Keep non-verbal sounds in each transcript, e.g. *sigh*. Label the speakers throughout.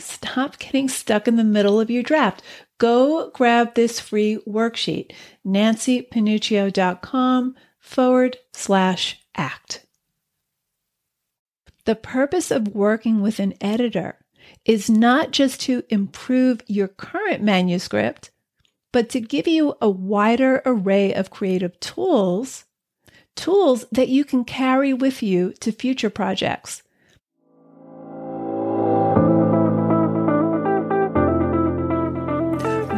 Speaker 1: Stop getting stuck in the middle of your draft. Go grab this free worksheet, nancypanuccio.com forward slash act. The purpose of working with an editor is not just to improve your current manuscript, but to give you a wider array of creative tools, tools that you can carry with you to future projects.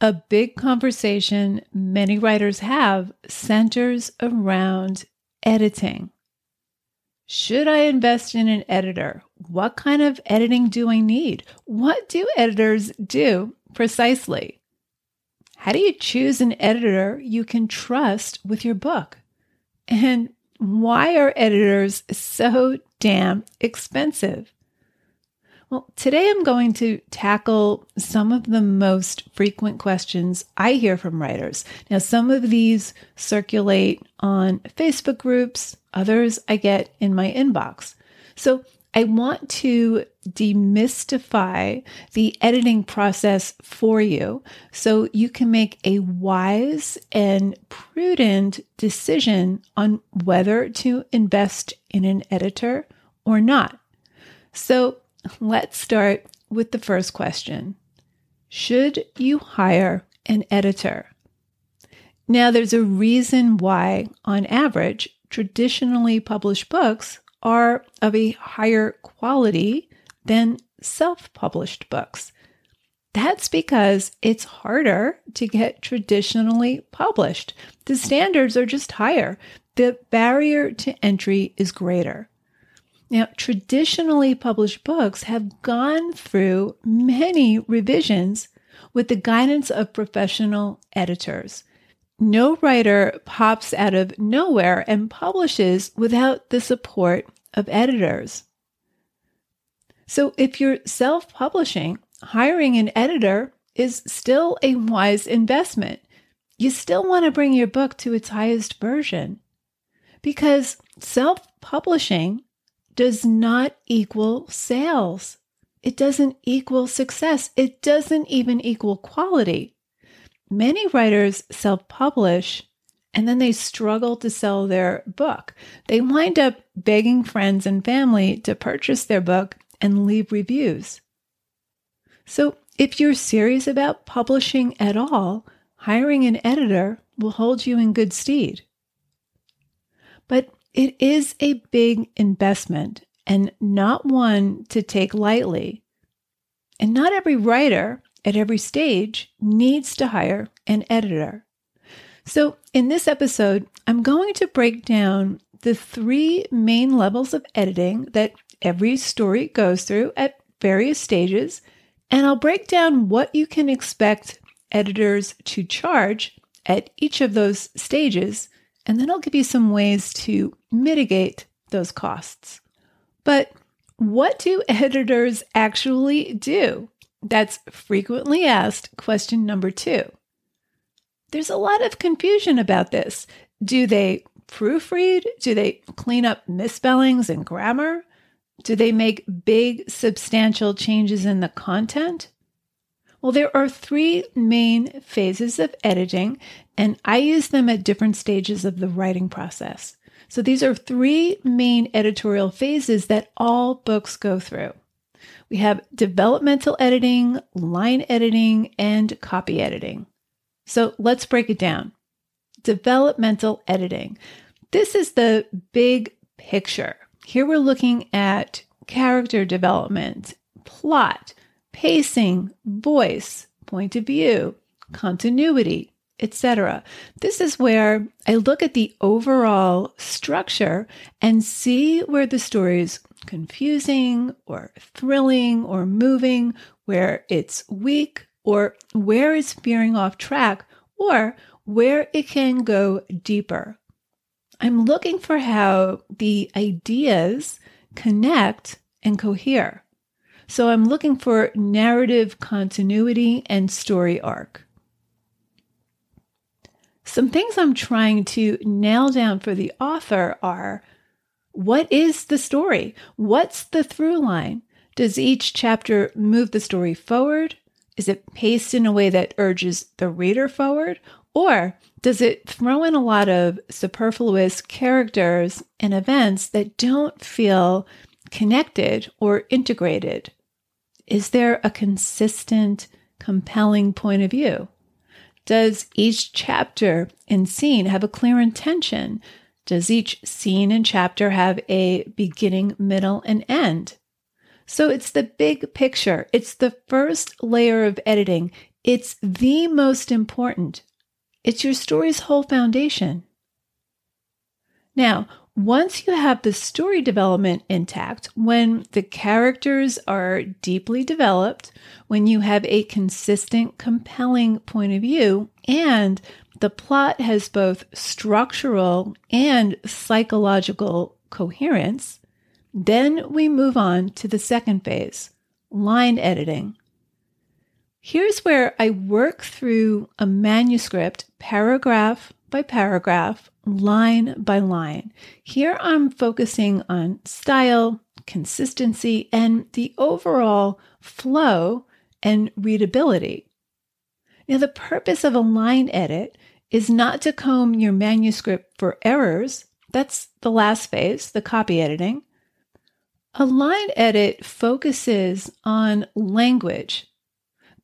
Speaker 1: A big conversation many writers have centers around editing. Should I invest in an editor? What kind of editing do I need? What do editors do precisely? How do you choose an editor you can trust with your book? And why are editors so damn expensive? Well, today I'm going to tackle some of the most frequent questions I hear from writers. Now, some of these circulate on Facebook groups, others I get in my inbox. So, I want to demystify the editing process for you so you can make a wise and prudent decision on whether to invest in an editor or not. So, let's start with the first question Should you hire an editor? Now, there's a reason why, on average, traditionally published books are of a higher quality than self published books. That's because it's harder to get traditionally published. The standards are just higher. The barrier to entry is greater. Now, traditionally published books have gone through many revisions with the guidance of professional editors. No writer pops out of nowhere and publishes without the support of editors. So, if you're self publishing, hiring an editor is still a wise investment. You still want to bring your book to its highest version because self publishing does not equal sales. It doesn't equal success. It doesn't even equal quality. Many writers self publish and then they struggle to sell their book. They wind up begging friends and family to purchase their book and leave reviews. So, if you're serious about publishing at all, hiring an editor will hold you in good stead. But it is a big investment and not one to take lightly. And not every writer at every stage needs to hire an editor. So, in this episode, I'm going to break down the three main levels of editing that every story goes through at various stages, and I'll break down what you can expect editors to charge at each of those stages and then I'll give you some ways to mitigate those costs. But what do *laughs* editors actually do? That's frequently asked question number two. There's a lot of confusion about this. Do they proofread? Do they clean up misspellings and grammar? Do they make big, substantial changes in the content? Well, there are three main phases of editing and I use them at different stages of the writing process. So these are three main editorial phases that all books go through. We have developmental editing, line editing, and copy editing. So let's break it down. Developmental editing. This is the big picture. Here we're looking at character development, plot, pacing, voice, point of view, continuity, etc. This is where I look at the overall structure and see where the story is confusing or thrilling or moving, where it's weak or where it's veering off track or where it can go deeper. I'm looking for how the ideas connect and cohere. So I'm looking for narrative continuity and story arc. Some things I'm trying to nail down for the author are what is the story? What's the through line? Does each chapter move the story forward? Is it paced in a way that urges the reader forward? Or does it throw in a lot of superfluous characters and events that don't feel connected or integrated? Is there a consistent, compelling point of view? Does each chapter and scene have a clear intention? Does each scene and chapter have a beginning, middle, and end? So it's the big picture. It's the first layer of editing. It's the most important. It's your story's whole foundation. Now, once you have the story development intact, when the characters are deeply developed, when you have a consistent, compelling point of view, and the plot has both structural and psychological coherence, then we move on to the second phase line editing. Here's where I work through a manuscript paragraph by paragraph line by line. Here I'm focusing on style, consistency, and the overall flow and readability. Now, the purpose of a line edit is not to comb your manuscript for errors. That's the last phase, the copy editing. A line edit focuses on language,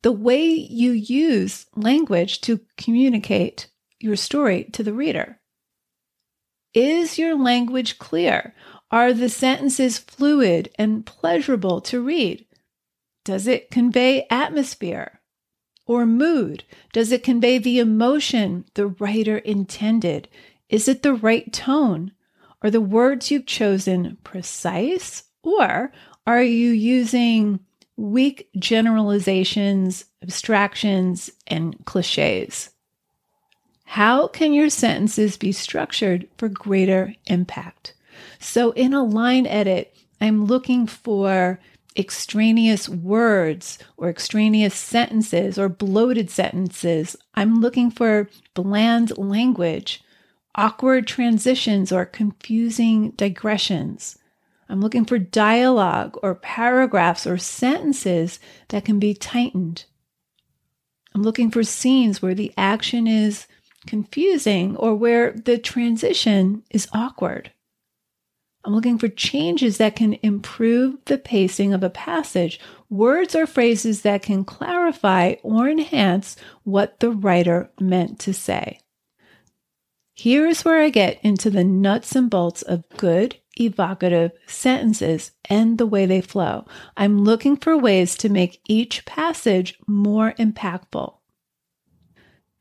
Speaker 1: the way you use language to communicate your story to the reader. Is your language clear? Are the sentences fluid and pleasurable to read? Does it convey atmosphere or mood? Does it convey the emotion the writer intended? Is it the right tone? Are the words you've chosen precise or are you using weak generalizations, abstractions, and cliches? How can your sentences be structured for greater impact? So, in a line edit, I'm looking for extraneous words or extraneous sentences or bloated sentences. I'm looking for bland language, awkward transitions, or confusing digressions. I'm looking for dialogue or paragraphs or sentences that can be tightened. I'm looking for scenes where the action is confusing or where the transition is awkward. I'm looking for changes that can improve the pacing of a passage, words or phrases that can clarify or enhance what the writer meant to say. Here's where I get into the nuts and bolts of good, evocative sentences and the way they flow. I'm looking for ways to make each passage more impactful.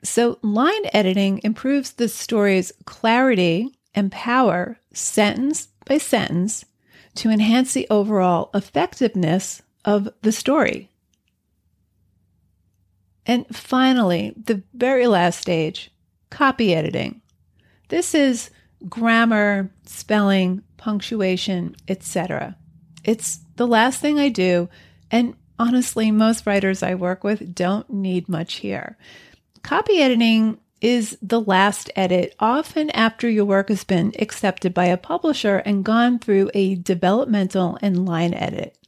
Speaker 1: So, line editing improves the story's clarity and power, sentence by sentence, to enhance the overall effectiveness of the story. And finally, the very last stage copy editing. This is grammar, spelling, punctuation, etc. It's the last thing I do, and honestly, most writers I work with don't need much here. Copy editing is the last edit, often after your work has been accepted by a publisher and gone through a developmental and line edit.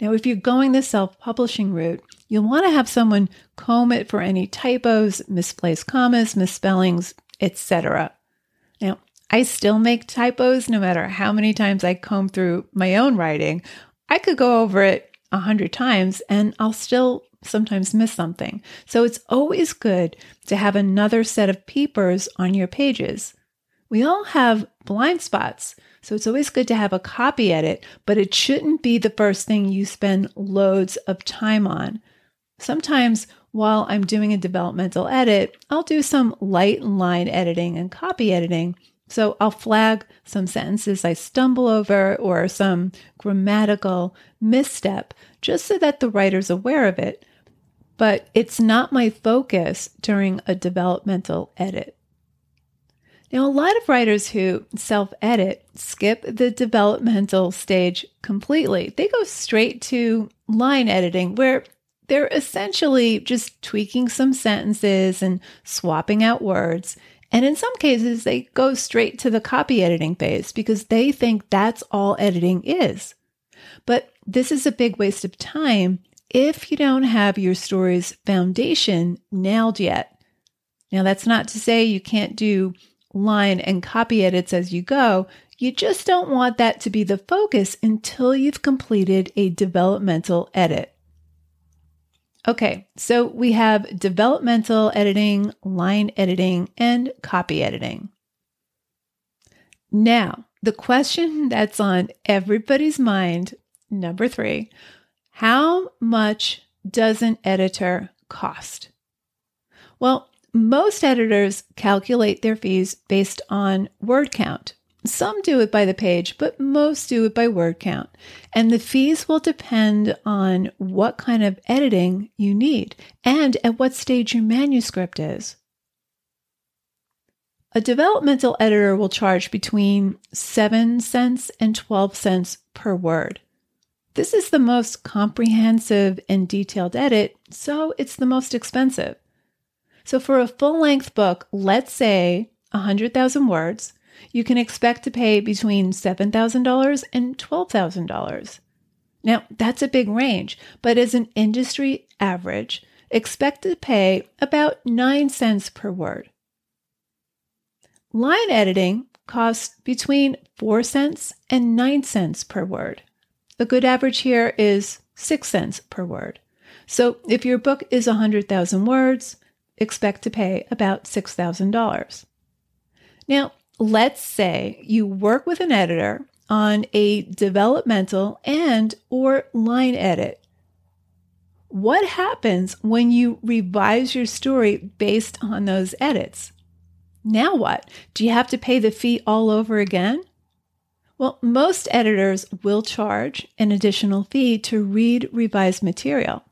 Speaker 1: Now, if you're going the self publishing route, You'll want to have someone comb it for any typos, misplaced commas, misspellings, etc. Now, I still make typos no matter how many times I comb through my own writing. I could go over it a hundred times and I'll still sometimes miss something. So it's always good to have another set of peepers on your pages. We all have blind spots, so it's always good to have a copy edit, but it shouldn't be the first thing you spend loads of time on. Sometimes while I'm doing a developmental edit, I'll do some light line editing and copy editing. So I'll flag some sentences I stumble over or some grammatical misstep just so that the writer's aware of it. But it's not my focus during a developmental edit. Now, a lot of writers who self edit skip the developmental stage completely. They go straight to line editing, where they're essentially just tweaking some sentences and swapping out words. And in some cases, they go straight to the copy editing phase because they think that's all editing is. But this is a big waste of time if you don't have your story's foundation nailed yet. Now, that's not to say you can't do line and copy edits as you go. You just don't want that to be the focus until you've completed a developmental edit. Okay, so we have developmental editing, line editing, and copy editing. Now, the question that's on everybody's mind, number three, how much does an editor cost? Well, most editors calculate their fees based on word count. Some do it by the page, but most do it by word count. And the fees will depend on what kind of editing you need and at what stage your manuscript is. A developmental editor will charge between 7 cents and 12 cents per word. This is the most comprehensive and detailed edit, so it's the most expensive. So for a full length book, let's say 100,000 words, you can expect to pay between $7,000 and $12,000. Now, that's a big range, but as an industry average, expect to pay about 9 cents per word. Line editing costs between 4 cents and 9 cents per word. A good average here is 6 cents per word. So if your book is 100,000 words, expect to pay about $6,000. Now, let's say you work with an editor on a developmental and or line edit. What happens when you revise your story based on those edits? Now what? Do you have to pay the fee all over again? Well, most editors will charge an additional fee to read revised material.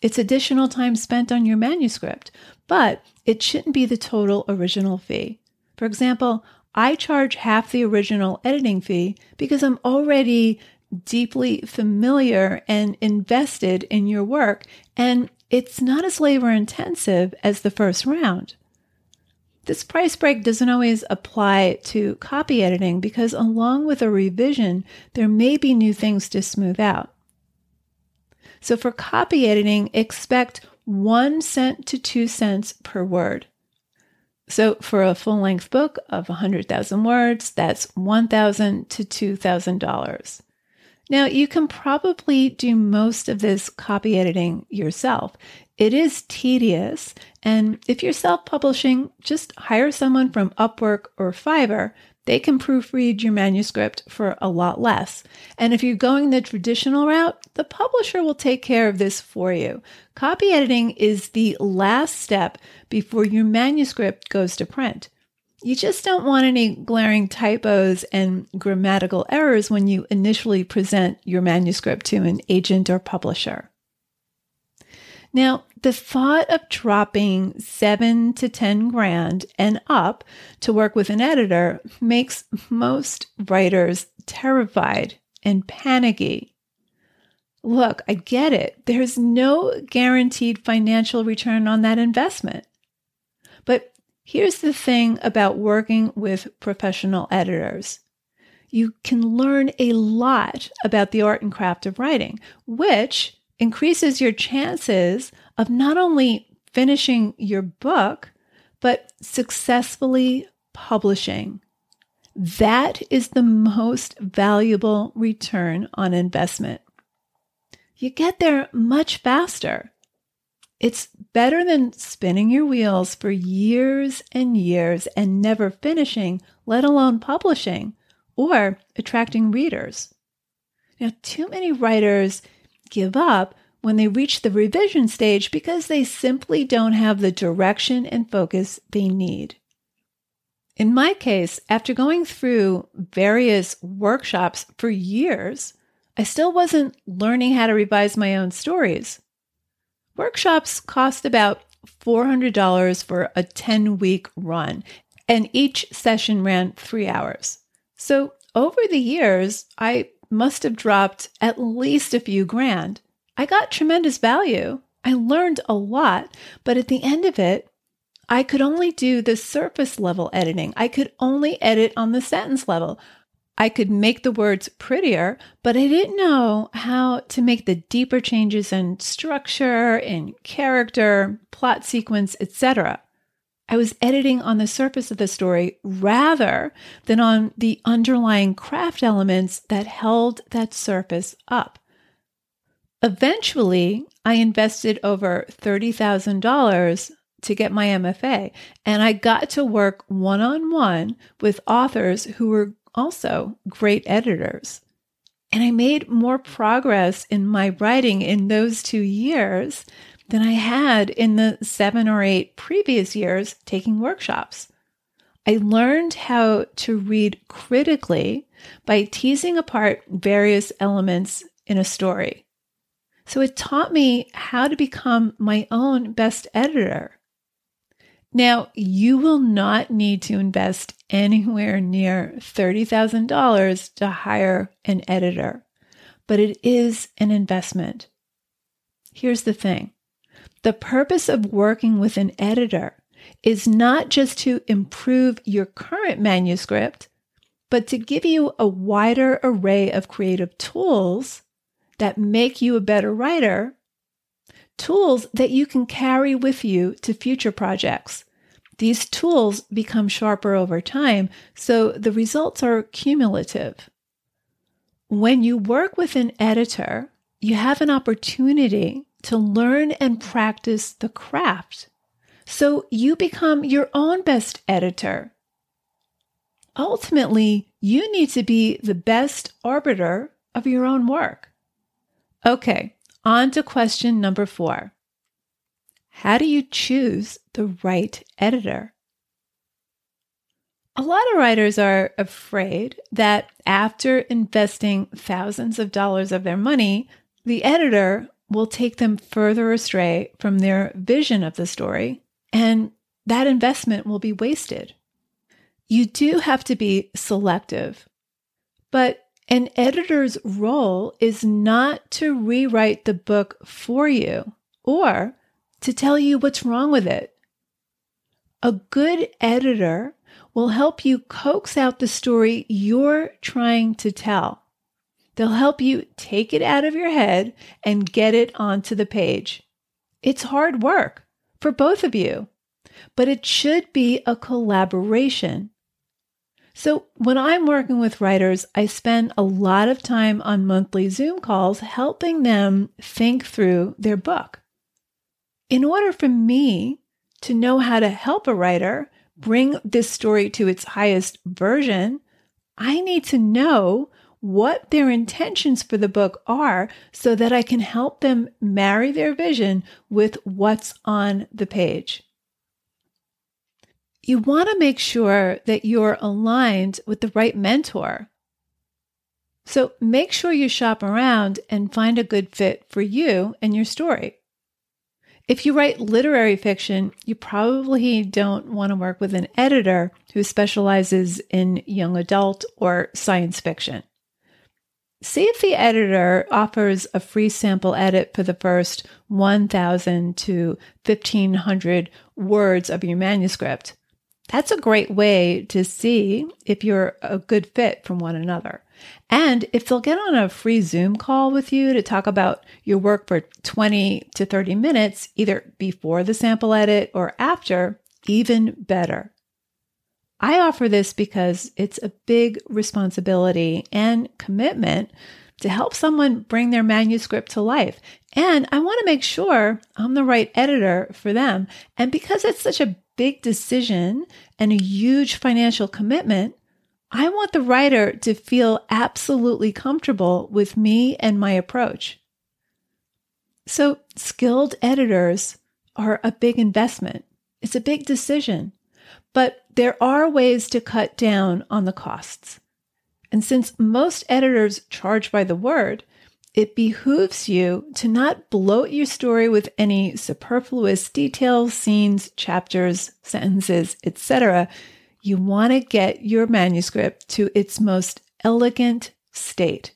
Speaker 1: It's additional time spent on your manuscript, but it shouldn't be the total original fee. For example, I charge half the original editing fee because I'm already deeply familiar and invested in your work, and it's not as labor intensive as the first round. This price break doesn't always apply to copy editing because, along with a revision, there may be new things to smooth out. So, for copy editing, expect one cent to two cents per word. So for a full length book of 100,000 words, that's 1,000 to $2,000. Now, you can probably do most of this copy editing yourself. It is tedious, and if you're self publishing, just hire someone from Upwork or Fiverr they can proofread your manuscript for a lot less. And if you're going the traditional route, the publisher will take care of this for you. Copy editing is the last step before your manuscript goes to print. You just don't want any glaring typos and grammatical errors when you initially present your manuscript to an agent or publisher. Now, the thought of dropping seven to 10 grand and up to work with an editor makes most writers terrified and panicky. Look, I get it. There's no guaranteed financial return on that investment. But here's the thing about working with professional editors you can learn a lot about the art and craft of writing, which increases your chances of not only finishing your book, but successfully publishing. That is the most valuable return on investment. You get there much faster. It's better than spinning your wheels for years and years and never finishing, let alone publishing or attracting readers. Now, too many writers give up when they reach the revision stage because they simply don't have the direction and focus they need. In my case, after going through various workshops for years, I still wasn't learning how to revise my own stories. Workshops cost about $400 for a 10 week run, and each session ran three hours. So over the years, I must have dropped at least a few grand. I got tremendous value. I learned a lot, but at the end of it, I could only do the surface level editing. I could only edit on the sentence level. I could make the words prettier, but I didn't know how to make the deeper changes in structure, in character, plot sequence, etc. I was editing on the surface of the story rather than on the underlying craft elements that held that surface up. Eventually, I invested over $30,000 to get my MFA, and I got to work one on one with authors who were also great editors. And I made more progress in my writing in those two years than I had in the seven or eight previous years taking workshops. I learned how to read critically by teasing apart various elements in a story. So it taught me how to become my own best editor. Now, you will not need to invest anywhere near $30,000 to hire an editor, but it is an investment. Here's the thing the purpose of working with an editor is not just to improve your current manuscript, but to give you a wider array of creative tools that make you a better writer, tools that you can carry with you to future projects. These tools become sharper over time, so the results are cumulative. When you work with an editor, you have an opportunity to learn and practice the craft. So you become your own best editor. Ultimately, you need to be the best arbiter of your own work. Okay, on to question number four. How do you choose the right editor? A lot of writers are afraid that after investing thousands of dollars of their money, the editor will take them further astray from their vision of the story, and that investment will be wasted. You do have to be selective, but an editor's role is not to rewrite the book for you or to tell you what's wrong with it. A good editor will help you coax out the story you're trying to tell. They'll help you take it out of your head and get it onto the page. It's hard work for both of you, but it should be a collaboration. So, when I'm working with writers, I spend a lot of time on monthly Zoom calls helping them think through their book. In order for me to know how to help a writer bring this story to its highest version, I need to know what their intentions for the book are so that I can help them marry their vision with what's on the page. You want to make sure that you're aligned with the right mentor. So make sure you shop around and find a good fit for you and your story. If you write literary fiction, you probably don't want to work with an editor who specializes in young adult or science fiction. See if the editor offers a free sample edit for the first 1,000 to 1,500 words of your manuscript. That's a great way to see if you're a good fit from one another. And if they'll get on a free Zoom call with you to talk about your work for 20 to 30 minutes, either before the sample edit or after, even better. I offer this because it's a big responsibility and commitment to help someone bring their manuscript to life. And I want to make sure I'm the right editor for them. And because it's such a big decision and a huge financial commitment, I want the writer to feel absolutely comfortable with me and my approach. So, skilled editors are a big investment. It's a big decision, but there are ways to cut down on the costs. And since most editors charge by the word, it behooves you to not bloat your story with any superfluous details, scenes, chapters, sentences, etc. You want to get your manuscript to its most elegant state.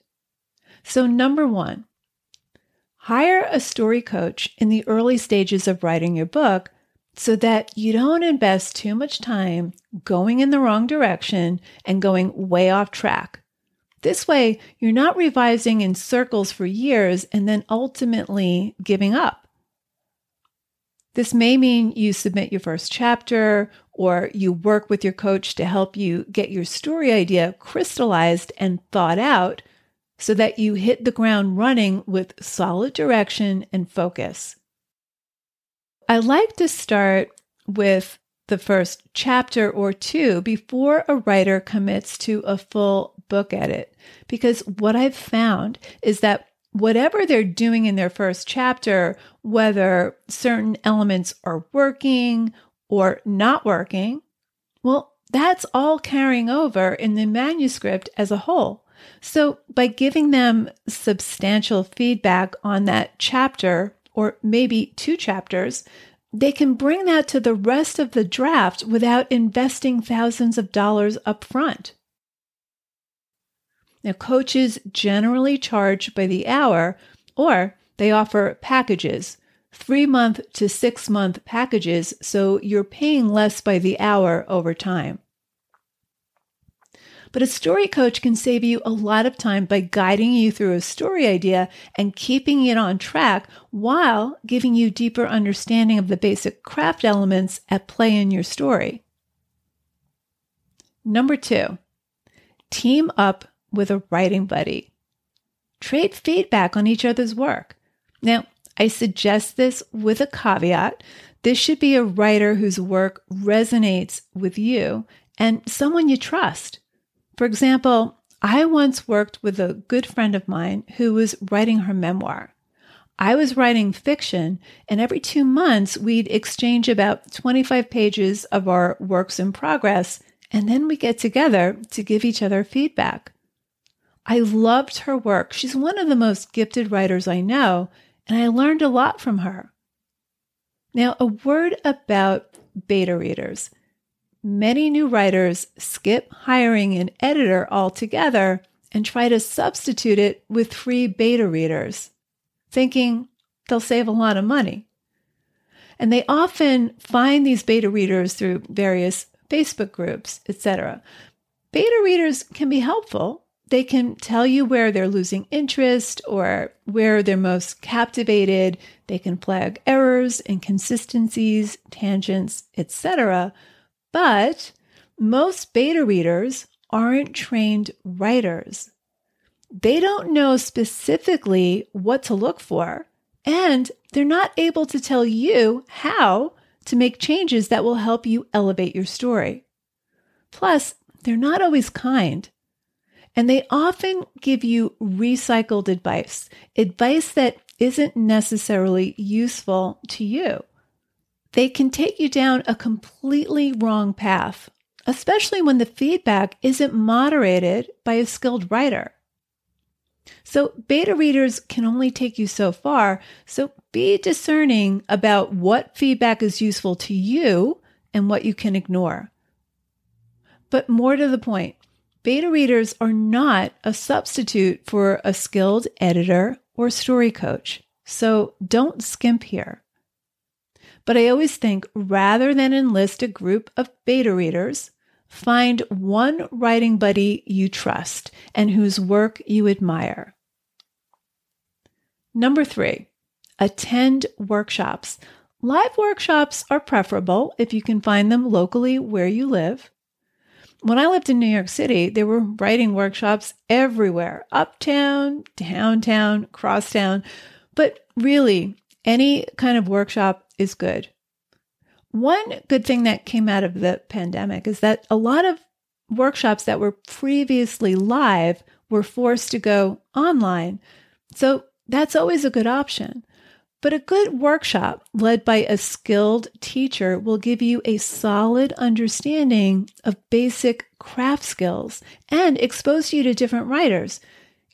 Speaker 1: So, number one, hire a story coach in the early stages of writing your book so that you don't invest too much time going in the wrong direction and going way off track. This way, you're not revising in circles for years and then ultimately giving up. This may mean you submit your first chapter or you work with your coach to help you get your story idea crystallized and thought out so that you hit the ground running with solid direction and focus. I like to start with the first chapter or two before a writer commits to a full book edit. Because what I've found is that whatever they're doing in their first chapter, whether certain elements are working or not working, well, that's all carrying over in the manuscript as a whole. So, by giving them substantial feedback on that chapter or maybe two chapters, they can bring that to the rest of the draft without investing thousands of dollars up front. Now, coaches generally charge by the hour or they offer packages, three month to six month packages, so you're paying less by the hour over time. But a story coach can save you a lot of time by guiding you through a story idea and keeping it on track while giving you deeper understanding of the basic craft elements at play in your story. Number two, team up with a writing buddy. Trade feedback on each other's work. Now, I suggest this with a caveat. This should be a writer whose work resonates with you and someone you trust. For example, I once worked with a good friend of mine who was writing her memoir. I was writing fiction, and every two months we'd exchange about 25 pages of our works in progress, and then we get together to give each other feedback. I loved her work. She's one of the most gifted writers I know, and I learned a lot from her. Now, a word about beta readers. Many new writers skip hiring an editor altogether and try to substitute it with free beta readers, thinking they'll save a lot of money. And they often find these beta readers through various Facebook groups, etc. Beta readers can be helpful. They can tell you where they're losing interest or where they're most captivated. They can flag errors, inconsistencies, tangents, etc. But most beta readers aren't trained writers. They don't know specifically what to look for, and they're not able to tell you how to make changes that will help you elevate your story. Plus, they're not always kind. And they often give you recycled advice, advice that isn't necessarily useful to you they can take you down a completely wrong path, especially when the feedback isn't moderated by a skilled writer. So, beta readers can only take you so far, so be discerning about what feedback is useful to you and what you can ignore. But more to the point, beta readers are not a substitute for a skilled editor or story coach, so don't skimp here. But I always think rather than enlist a group of beta readers, find one writing buddy you trust and whose work you admire. Number three, attend workshops. Live workshops are preferable if you can find them locally where you live. When I lived in New York City, there were writing workshops everywhere uptown, downtown, crosstown. But really, any kind of workshop is good. One good thing that came out of the pandemic is that a lot of workshops that were previously live were forced to go online. So that's always a good option. But a good workshop led by a skilled teacher will give you a solid understanding of basic craft skills and expose you to different writers.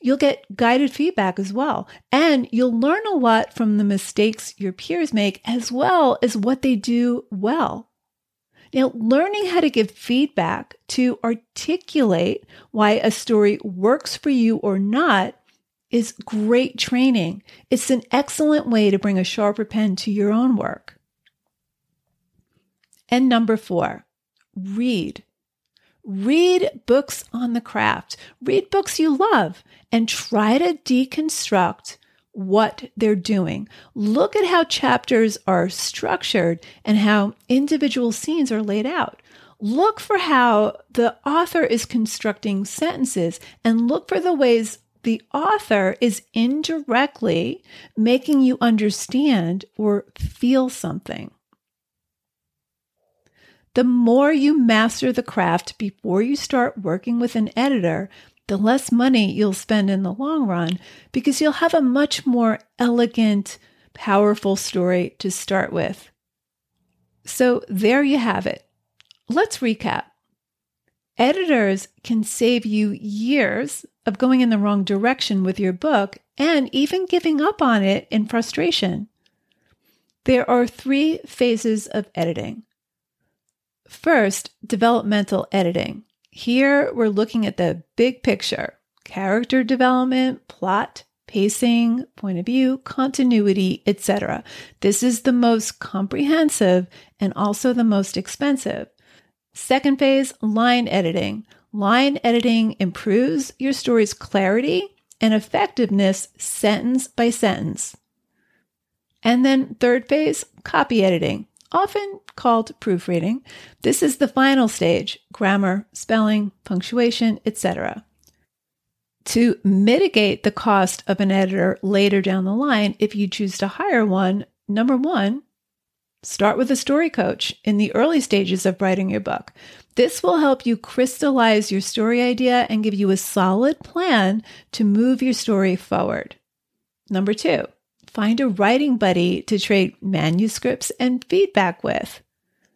Speaker 1: You'll get guided feedback as well, and you'll learn a lot from the mistakes your peers make as well as what they do well. Now, learning how to give feedback to articulate why a story works for you or not is great training. It's an excellent way to bring a sharper pen to your own work. And number four, read. Read books on the craft. Read books you love and try to deconstruct what they're doing. Look at how chapters are structured and how individual scenes are laid out. Look for how the author is constructing sentences and look for the ways the author is indirectly making you understand or feel something. The more you master the craft before you start working with an editor, the less money you'll spend in the long run because you'll have a much more elegant, powerful story to start with. So there you have it. Let's recap. Editors can save you years of going in the wrong direction with your book and even giving up on it in frustration. There are three phases of editing. First, developmental editing. Here we're looking at the big picture character development, plot, pacing, point of view, continuity, etc. This is the most comprehensive and also the most expensive. Second phase, line editing. Line editing improves your story's clarity and effectiveness sentence by sentence. And then third phase, copy editing, often called proofreading. This is the final stage, grammar, spelling, punctuation, etc. To mitigate the cost of an editor later down the line, if you choose to hire one, number one, Start with a story coach in the early stages of writing your book. This will help you crystallize your story idea and give you a solid plan to move your story forward. Number two, find a writing buddy to trade manuscripts and feedback with.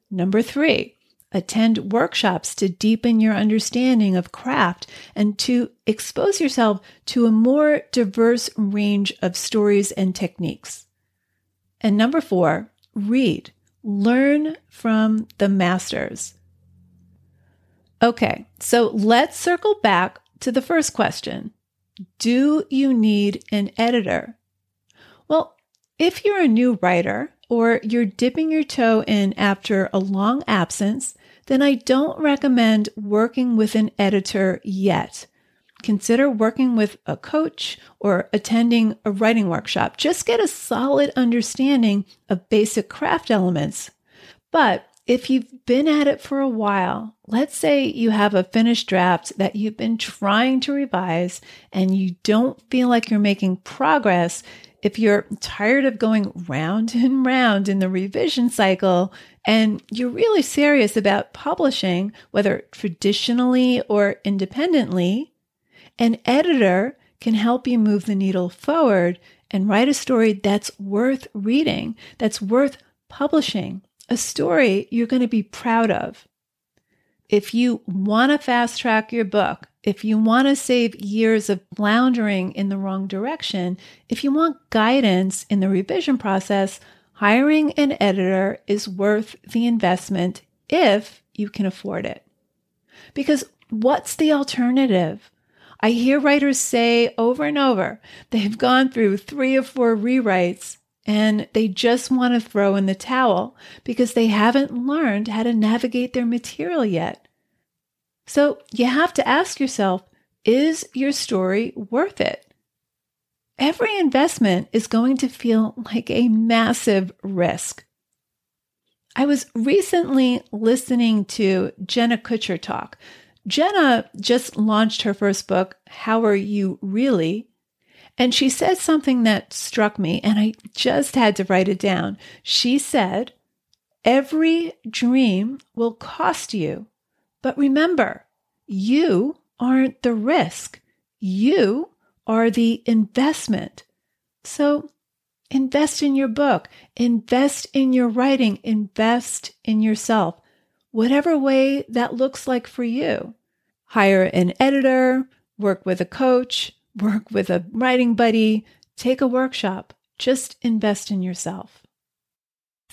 Speaker 1: Number three, attend workshops to deepen your understanding of craft and to expose yourself to a more diverse range of stories and techniques. And number four, read, learn from the masters. Okay, so let's circle back to the first question Do you need an editor? Well, if you're a new writer or you're dipping your toe in after a long absence, then I don't recommend working with an editor yet consider working with a coach or attending a writing workshop. Just get a solid understanding of basic craft elements. But if you've been at it for a while, let's say you have a finished draft that you've been trying to revise and you don't feel like you're making progress, if you're tired of going round *laughs* and round in the revision cycle and you're really serious about publishing, whether traditionally or independently, an editor can help you move the needle forward and write a story that's worth reading, that's worth publishing, a story you're going to be proud of. If you want to fast track your book, if you want to save years of floundering in the wrong direction, if you want guidance in the revision process, hiring an editor is worth the investment if you can afford it. Because what's the alternative? I hear writers say over and over they've gone through three or four rewrites and they just want to throw in the towel because they haven't learned how to navigate their material yet. So you have to ask yourself is your story worth it? Every investment is going to feel like a massive risk. I was recently listening to Jenna Kutcher talk. Jenna just launched her first book, How Are You Really? And she said something that struck me, and I just had to write it down. She said, Every dream will cost you, but remember, you aren't the risk. You are the investment. So invest in your book, invest in your writing, invest in yourself, whatever way that looks like for you. Hire an editor, work with a coach, work with a writing buddy, take a workshop. Just invest in yourself.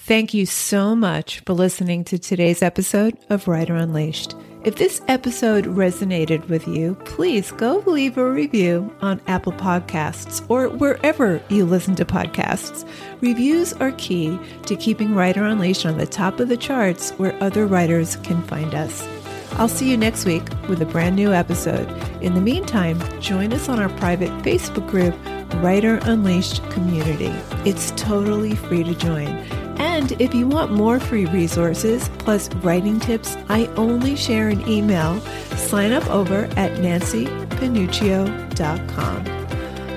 Speaker 1: Thank you so much for listening to today's episode of Writer Unleashed. If this episode resonated with you, please go leave a review on Apple Podcasts or wherever you listen to podcasts. Reviews are key to keeping Writer Unleashed on the top of the charts where other writers can find us. I'll see you next week with a brand new episode. In the meantime, join us on our private Facebook group, Writer Unleashed Community. It's totally free to join. And if you want more free resources plus writing tips I only share an email, sign up over at nancypanuccio.com.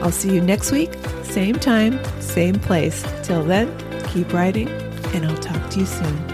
Speaker 1: I'll see you next week, same time, same place. Till then, keep writing, and I'll talk to you soon.